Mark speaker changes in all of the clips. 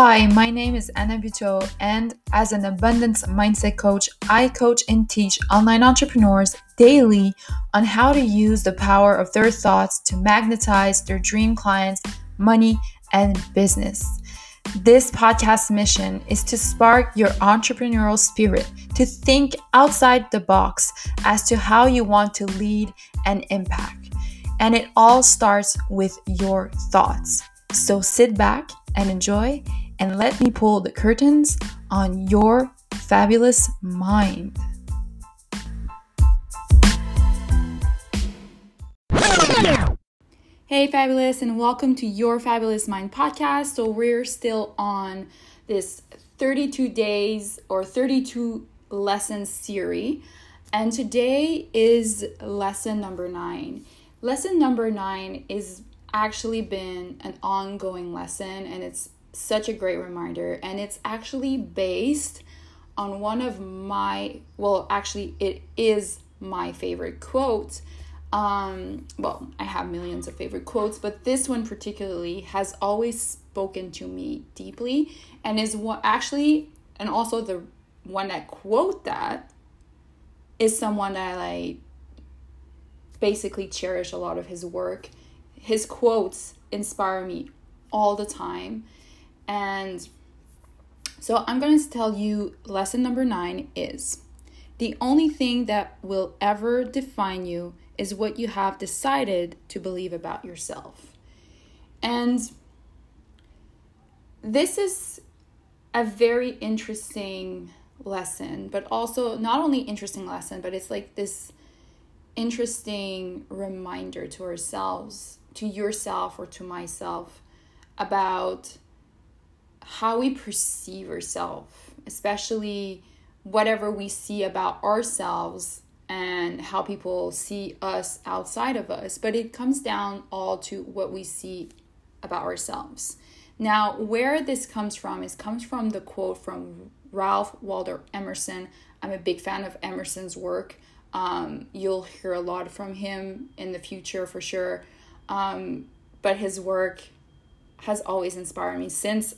Speaker 1: Hi, my name is Anna Buteau, and as an abundance mindset coach, I coach and teach online entrepreneurs daily on how to use the power of their thoughts to magnetize their dream clients, money, and business. This podcast mission is to spark your entrepreneurial spirit to think outside the box as to how you want to lead and impact. And it all starts with your thoughts. So sit back and enjoy, and let me pull the curtains on your fabulous mind. Hey, fabulous, and welcome to your Fabulous Mind podcast. So, we're still on this 32 days or 32 lessons series, and today is lesson number nine. Lesson number nine is actually been an ongoing lesson, and it's such a great reminder. And it's actually based on one of my, well, actually, it is my favorite quote um, well, I have millions of favorite quotes, but this one particularly has always spoken to me deeply and is what actually, and also the one that quote that is someone that I like basically cherish a lot of his work. His quotes inspire me all the time. And so I'm going to tell you lesson number nine is the only thing that will ever define you is what you have decided to believe about yourself. And this is a very interesting lesson, but also not only interesting lesson, but it's like this interesting reminder to ourselves, to yourself or to myself about how we perceive ourselves, especially whatever we see about ourselves and how people see us outside of us, but it comes down all to what we see about ourselves. Now, where this comes from is comes from the quote from Ralph Waldo Emerson. I'm a big fan of Emerson's work. Um, you'll hear a lot from him in the future for sure. Um, but his work has always inspired me since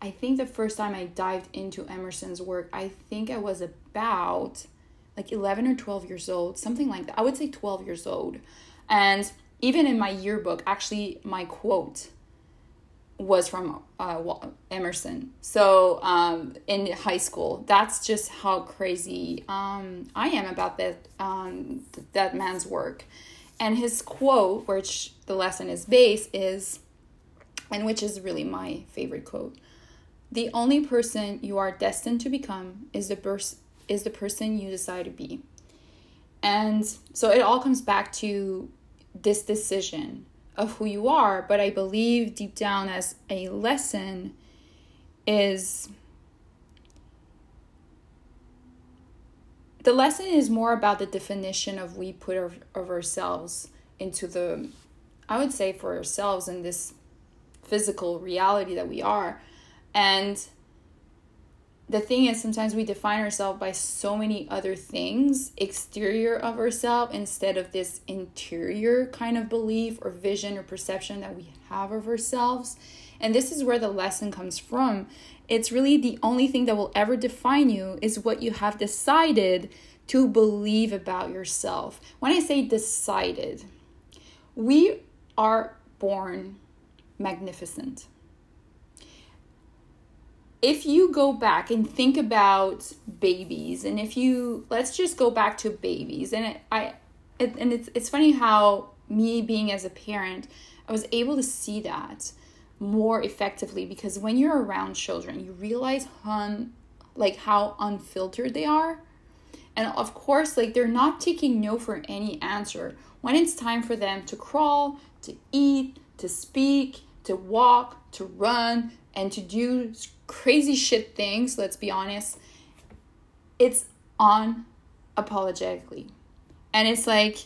Speaker 1: I think the first time I dived into Emerson's work, I think I was about like 11 or 12 years old, something like that. I would say 12 years old. And even in my yearbook, actually, my quote was from uh, Emerson. So um, in high school, that's just how crazy um, I am about that um, that man's work. And his quote, which the lesson is based, is, and which is really my favorite quote: "The only person you are destined to become is the person is the person you decide to be. And so it all comes back to this decision of who you are, but I believe deep down as a lesson is the lesson is more about the definition of we put of, of ourselves into the I would say for ourselves in this physical reality that we are. And the thing is sometimes we define ourselves by so many other things exterior of ourselves instead of this interior kind of belief or vision or perception that we have of ourselves and this is where the lesson comes from it's really the only thing that will ever define you is what you have decided to believe about yourself. When i say decided we are born magnificent. If you go back and think about babies and if you let's just go back to babies and it, i it, and it's it's funny how me being as a parent i was able to see that more effectively because when you're around children you realize hun like how unfiltered they are and of course like they're not taking no for any answer when it's time for them to crawl to eat to speak to walk to run and to do crazy shit things, let's be honest, it's on apologetically. And it's like,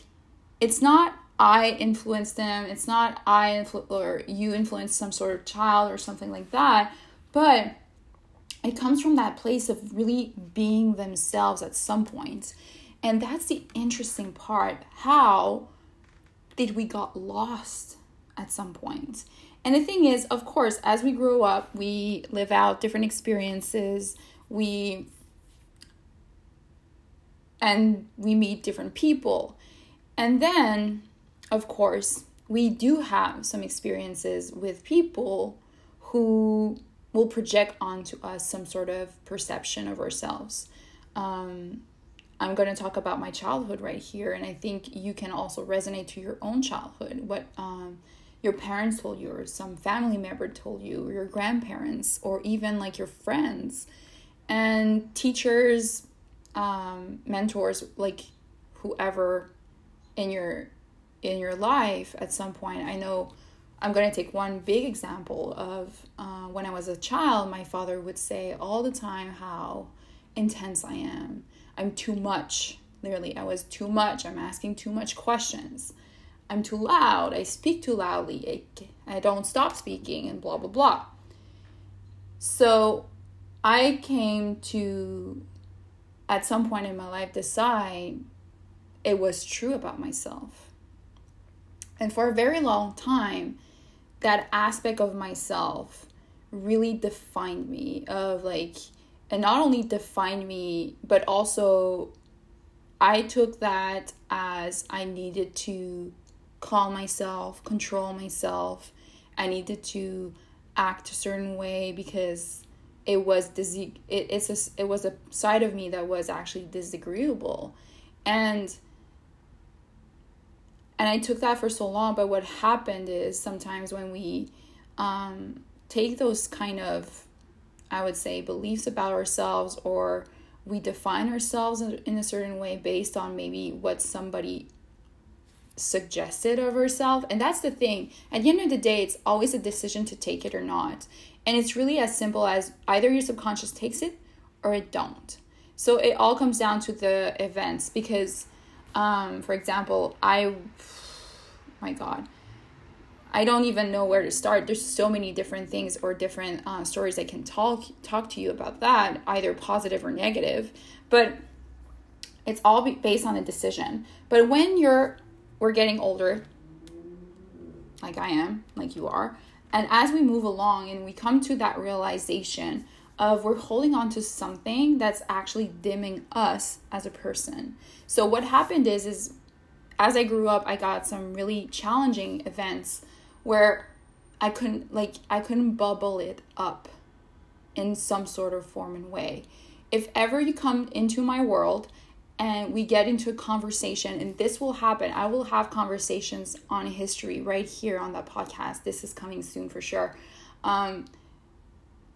Speaker 1: it's not I influenced them, it's not I influ- or you influenced some sort of child or something like that, but it comes from that place of really being themselves at some point. And that's the interesting part. How did we got lost at some point? And the thing is, of course, as we grow up, we live out different experiences. We and we meet different people. And then, of course, we do have some experiences with people who will project onto us some sort of perception of ourselves. Um, I'm going to talk about my childhood right here, and I think you can also resonate to your own childhood. What um, your parents told you, or some family member told you, or your grandparents, or even like your friends, and teachers, um, mentors, like whoever in your in your life at some point. I know I'm going to take one big example of uh, when I was a child. My father would say all the time how intense I am I'm too much. Literally, I was too much. I'm asking too much questions. I'm too loud. I speak too loudly. I, I don't stop speaking, and blah, blah, blah. So I came to, at some point in my life, decide it was true about myself. And for a very long time, that aspect of myself really defined me of like and not only defined me, but also I took that as I needed to calm myself, control myself. I needed to act a certain way because it was dis- it, it's a, it was a side of me that was actually disagreeable and and I took that for so long but what happened is sometimes when we um, take those kind of I would say, beliefs about ourselves or we define ourselves in a certain way based on maybe what somebody suggested of ourselves. And that's the thing. At the end of the day, it's always a decision to take it or not. And it's really as simple as either your subconscious takes it or it don't. So it all comes down to the events because, um, for example, I, my God, I don't even know where to start. There's so many different things or different uh, stories I can talk talk to you about that, either positive or negative. But it's all based on a decision. But when you're we're getting older, like I am, like you are, and as we move along and we come to that realization of we're holding on to something that's actually dimming us as a person. So what happened is is as I grew up, I got some really challenging events where I couldn't like I couldn't bubble it up in some sort of form and way. If ever you come into my world and we get into a conversation and this will happen, I will have conversations on history right here on that podcast. This is coming soon for sure. Um,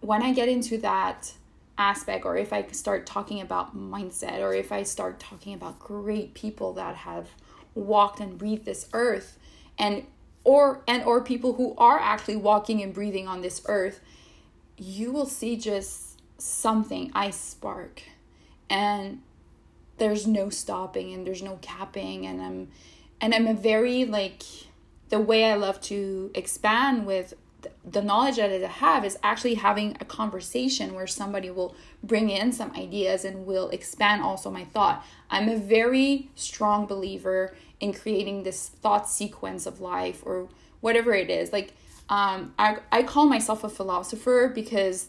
Speaker 1: when I get into that aspect or if I start talking about mindset or if I start talking about great people that have walked and breathed this earth and or and or people who are actually walking and breathing on this earth you will see just something i spark. And there's no stopping and there's no capping and i'm and i'm a very like the way i love to expand with the knowledge that I have is actually having a conversation where somebody will bring in some ideas and will expand also my thought. I'm a very strong believer in creating this thought sequence of life or whatever it is. Like, um, I, I call myself a philosopher because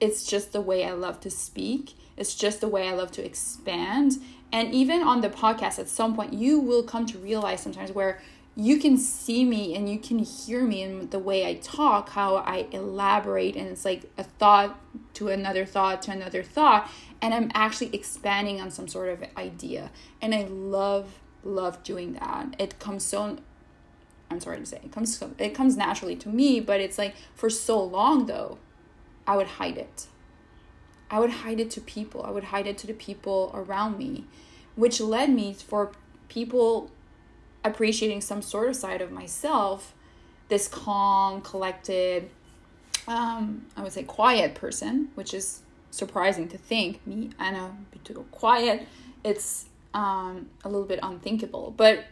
Speaker 1: it's just the way I love to speak. It's just the way I love to expand. And even on the podcast, at some point, you will come to realize sometimes where you can see me and you can hear me in the way I talk, how I elaborate, and it's like a thought to another thought to another thought, and I'm actually expanding on some sort of idea. And I love love doing that. It comes so I'm sorry to say, it comes it comes naturally to me, but it's like for so long though, I would hide it. I would hide it to people. I would hide it to the people around me, which led me for people appreciating some sort of side of myself, this calm, collected, um, I would say quiet person, which is surprising to think. Me, Anna, to go quiet. It's um, a little bit unthinkable. But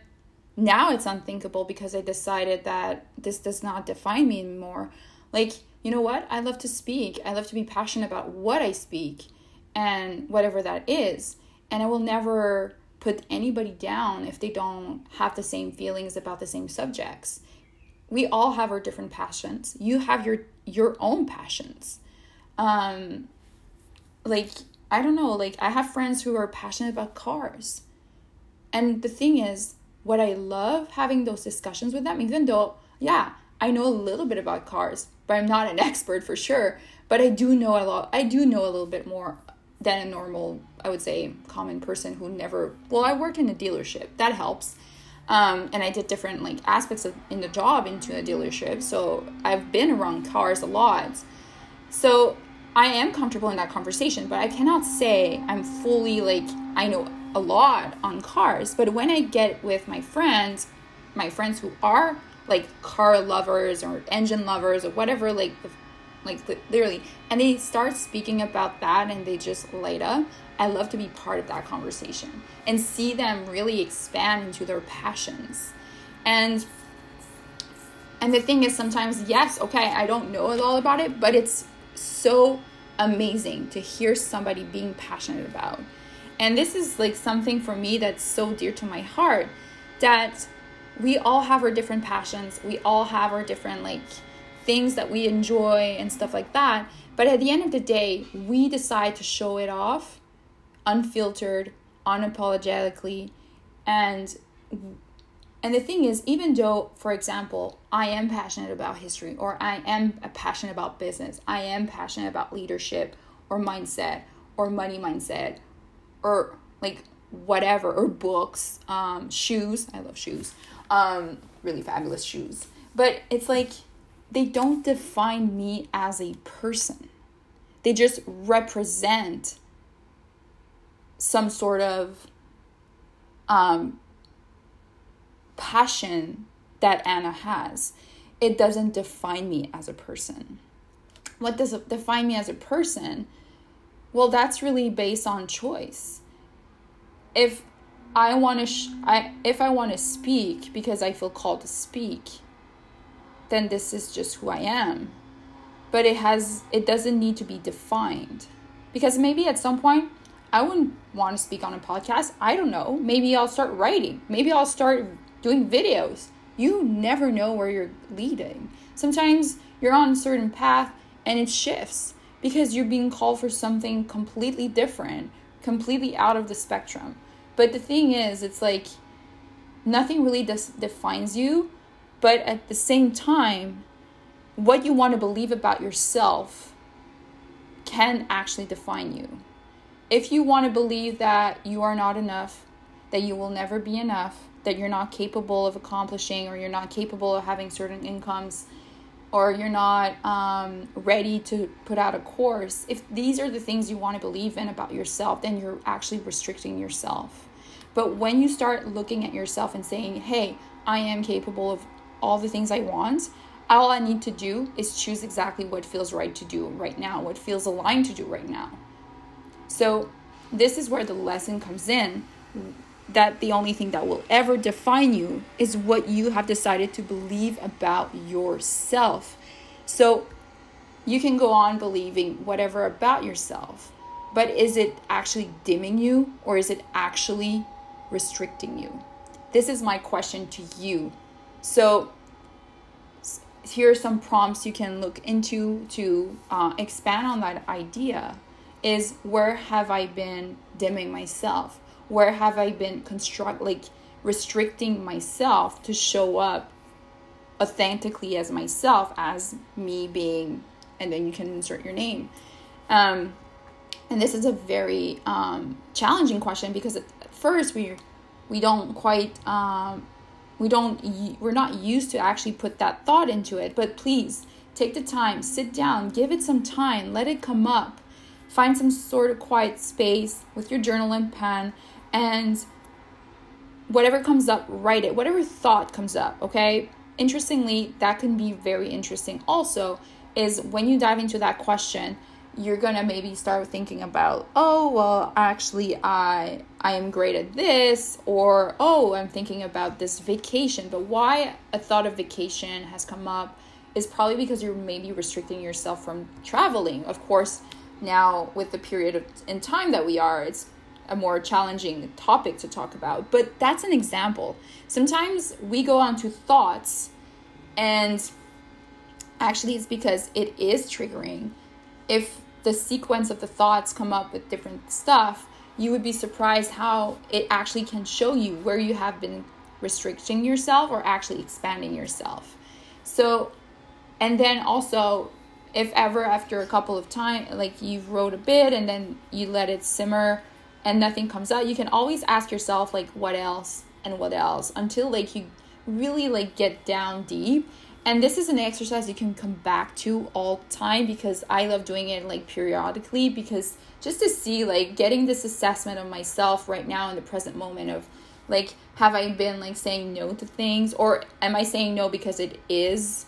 Speaker 1: now it's unthinkable because I decided that this does not define me anymore. Like, you know what? I love to speak. I love to be passionate about what I speak and whatever that is. And I will never put anybody down if they don't have the same feelings about the same subjects. we all have our different passions. You have your your own passions. Um like I don't know, like I have friends who are passionate about cars. And the thing is, what I love having those discussions with them, even though, yeah, I know a little bit about cars, but I'm not an expert for sure. But I do know a lot, I do know a little bit more than a normal, I would say, common person who never, well, I worked in a dealership. That helps. Um, and I did different like aspects of in the job into a dealership. So I've been around cars a lot. So I am comfortable in that conversation, but I cannot say I'm fully like I know a lot on cars. But when I get with my friends, my friends who are like car lovers or engine lovers or whatever, like like literally, and they start speaking about that and they just light up. I love to be part of that conversation and see them really expand into their passions. And and the thing is sometimes yes, okay, I don't know all about it, but it's so amazing to hear somebody being passionate about. And this is like something for me that's so dear to my heart that we all have our different passions. We all have our different like things that we enjoy and stuff like that. But at the end of the day, we decide to show it off unfiltered, unapologetically, and and the thing is, even though, for example, I am passionate about history, or I am a passionate about business, I am passionate about leadership, or mindset, or money mindset, or like whatever, or books, um, shoes. I love shoes. Um, really fabulous shoes. But it's like they don't define me as a person. They just represent some sort of um, passion that Anna has. It doesn't define me as a person. What does define me as a person? Well, that's really based on choice. If I want to sh- I if I want to speak because I feel called to speak, then this is just who I am. But it has it doesn't need to be defined. Because maybe at some point I wouldn't want to speak on a podcast. I don't know. Maybe I'll start writing. Maybe I'll start doing videos. You never know where you're leading. Sometimes you're on a certain path and it shifts because you're being called for something completely different, completely out of the spectrum. But the thing is, it's like nothing really des- defines you, but at the same time, what you want to believe about yourself can actually define you. If you want to believe that you are not enough, that you will never be enough, that you're not capable of accomplishing or you're not capable of having certain incomes or you're not um, ready to put out a course if these are the things you want to believe in about yourself then you're actually restricting yourself but when you start looking at yourself and saying hey i am capable of all the things i want all i need to do is choose exactly what feels right to do right now what feels aligned to do right now so this is where the lesson comes in that the only thing that will ever define you is what you have decided to believe about yourself. So you can go on believing whatever about yourself, but is it actually dimming you or is it actually restricting you? This is my question to you. So here are some prompts you can look into to uh, expand on that idea is where have I been dimming myself? where have I been construct like restricting myself to show up authentically as myself as me being and then you can insert your name um, and this is a very um, challenging question because at, first we we don't quite um, we don't we're not used to actually put that thought into it but please take the time sit down give it some time let it come up find some sort of quiet space with your journal and pen and whatever comes up, write it. Whatever thought comes up, okay? Interestingly, that can be very interesting also is when you dive into that question, you're going to maybe start thinking about, "Oh, well, actually I I am great at this," or, "Oh, I'm thinking about this vacation." But why a thought of vacation has come up is probably because you're maybe restricting yourself from traveling. Of course, now with the period of, in time that we are, it's a more challenging topic to talk about, but that's an example. Sometimes we go on to thoughts And actually, it's because it is triggering. If the sequence of the thoughts come up with different stuff, you would be surprised how it actually can show you where you have been restricting yourself or actually expanding yourself. So, and then also, if ever after a couple of times, like you wrote a bit and then you let it simmer and nothing comes out, you can always ask yourself, like, what else and what else until like you really like get down deep and this is an exercise you can come back to all time because i love doing it like periodically because just to see like getting this assessment of myself right now in the present moment of like have i been like saying no to things or am i saying no because it is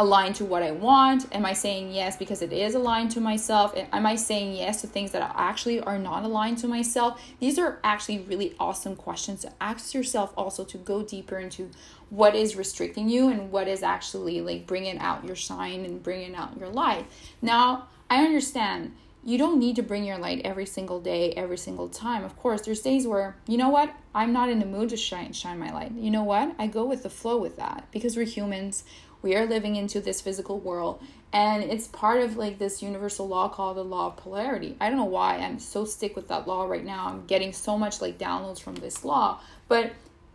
Speaker 1: aligned to what I want? Am I saying yes because it is aligned to myself? Am I saying yes to things that actually are not aligned to myself? These are actually really awesome questions to ask yourself also to go deeper into what is restricting you and what is actually like bringing out your shine and bringing out your light. Now, I understand you don't need to bring your light every single day, every single time. Of course, there's days where, you know what, I'm not in the mood to shine shine my light. You know what? I go with the flow with that because we're humans we are living into this physical world and it's part of like this universal law called the law of polarity. I don't know why i'm so stick with that law right now. I'm getting so much like downloads from this law but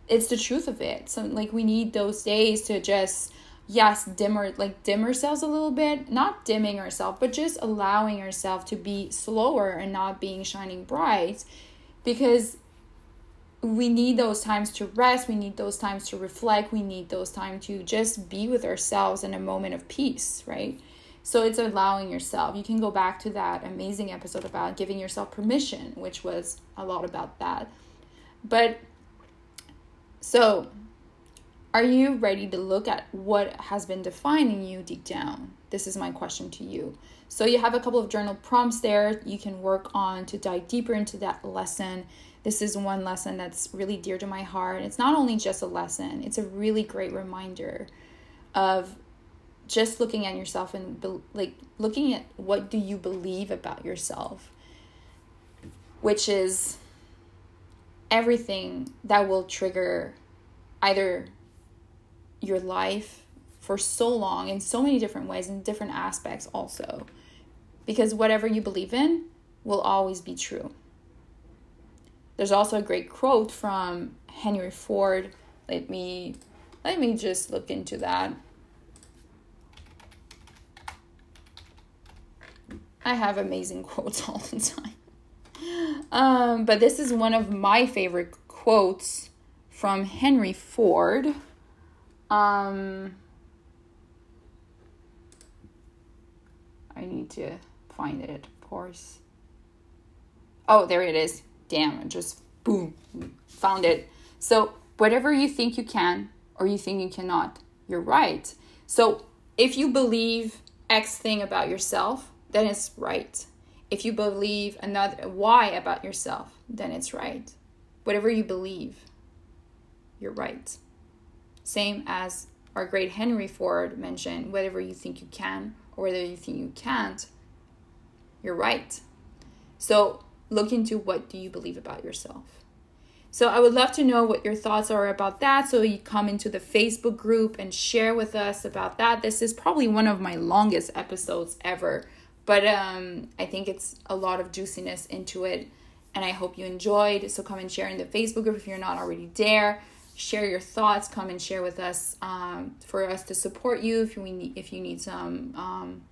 Speaker 1: it's the truth of it. So like we need those days to just yes dimmer like dim ourselves a little bit. Not dimming ourselves but just allowing ourselves to be slower and not being shining bright because we need those times to rest we need those times to reflect we need those time to just be with ourselves in a moment of peace right? So it's allowing yourself you can go back to that amazing episode about giving yourself permission which was a lot about that. But so are you ready to look at what has been defining you deep down this is my question to you so you have a couple of journal prompts there you can work on to dive deeper into that lesson this is one lesson that's really dear to my heart. It's not only just a lesson, it's a really great reminder of just looking at yourself and be, like looking at what do you believe about yourself which is everything that will trigger either your life for so long in so many different ways in different aspects also because whatever you believe in will always be true there's also a great quote from Henry Ford. Let me let me just look into that. I have amazing quotes all the time. Um, but this is one of my favorite quotes from Henry Ford. Um, I need to find it, of course. Oh, there it is damn, and just boom, found it. So, whatever you think you can or you think you cannot, you're right. So, if you believe X thing about yourself, then it's right. If you believe another Y about yourself, then it's right. Whatever you believe, you're right. Same as our great Henry Ford mentioned whatever you think you can or whether you think you can't, you're right. So look into what do you believe about yourself. So I would love to know what your thoughts are about that. So you come into the Facebook group and share with us about that. This is probably one of my longest episodes ever, but um, I think it's a lot of juiciness into it, and I hope you enjoyed. So come and share in the Facebook group if you're not already there. Share your thoughts. Come and share with us um, for us to support you if you need if you need some um,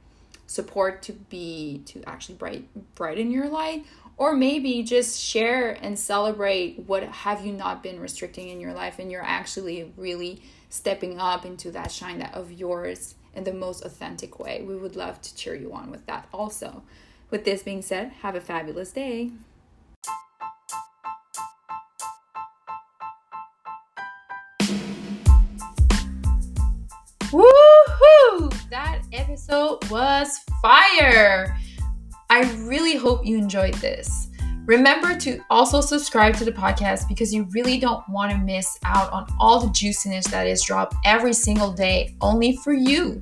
Speaker 1: support to be to actually bright brighten your light. Or maybe just share and celebrate what have you not been restricting in your life and you're actually really stepping up into that shine that of yours in the most authentic way. We would love to cheer you on with that also. With this being said have a fabulous day Woohoo! That episode was fire! I really hope you enjoyed this. Remember to also subscribe to the podcast because you really don't want to miss out on all the juiciness that is dropped every single day only for you.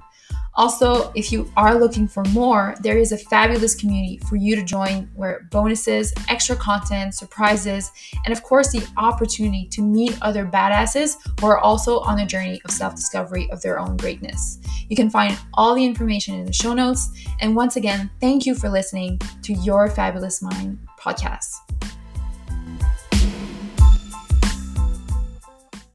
Speaker 1: Also, if you are looking for more, there is a fabulous community for you to join where bonuses, extra content, surprises, and of course, the opportunity to meet other badasses who are also on a journey of self discovery of their own greatness. You can find all the information in the show notes. And once again, thank you for listening to Your Fabulous Mind podcast.